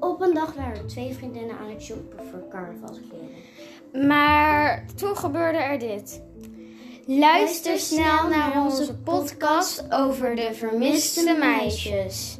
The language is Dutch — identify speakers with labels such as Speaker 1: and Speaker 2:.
Speaker 1: Op een dag waren twee vriendinnen aan het shoppen voor carnavalskleren.
Speaker 2: Maar toen gebeurde er dit. Luister snel naar onze podcast over de vermiste meisjes.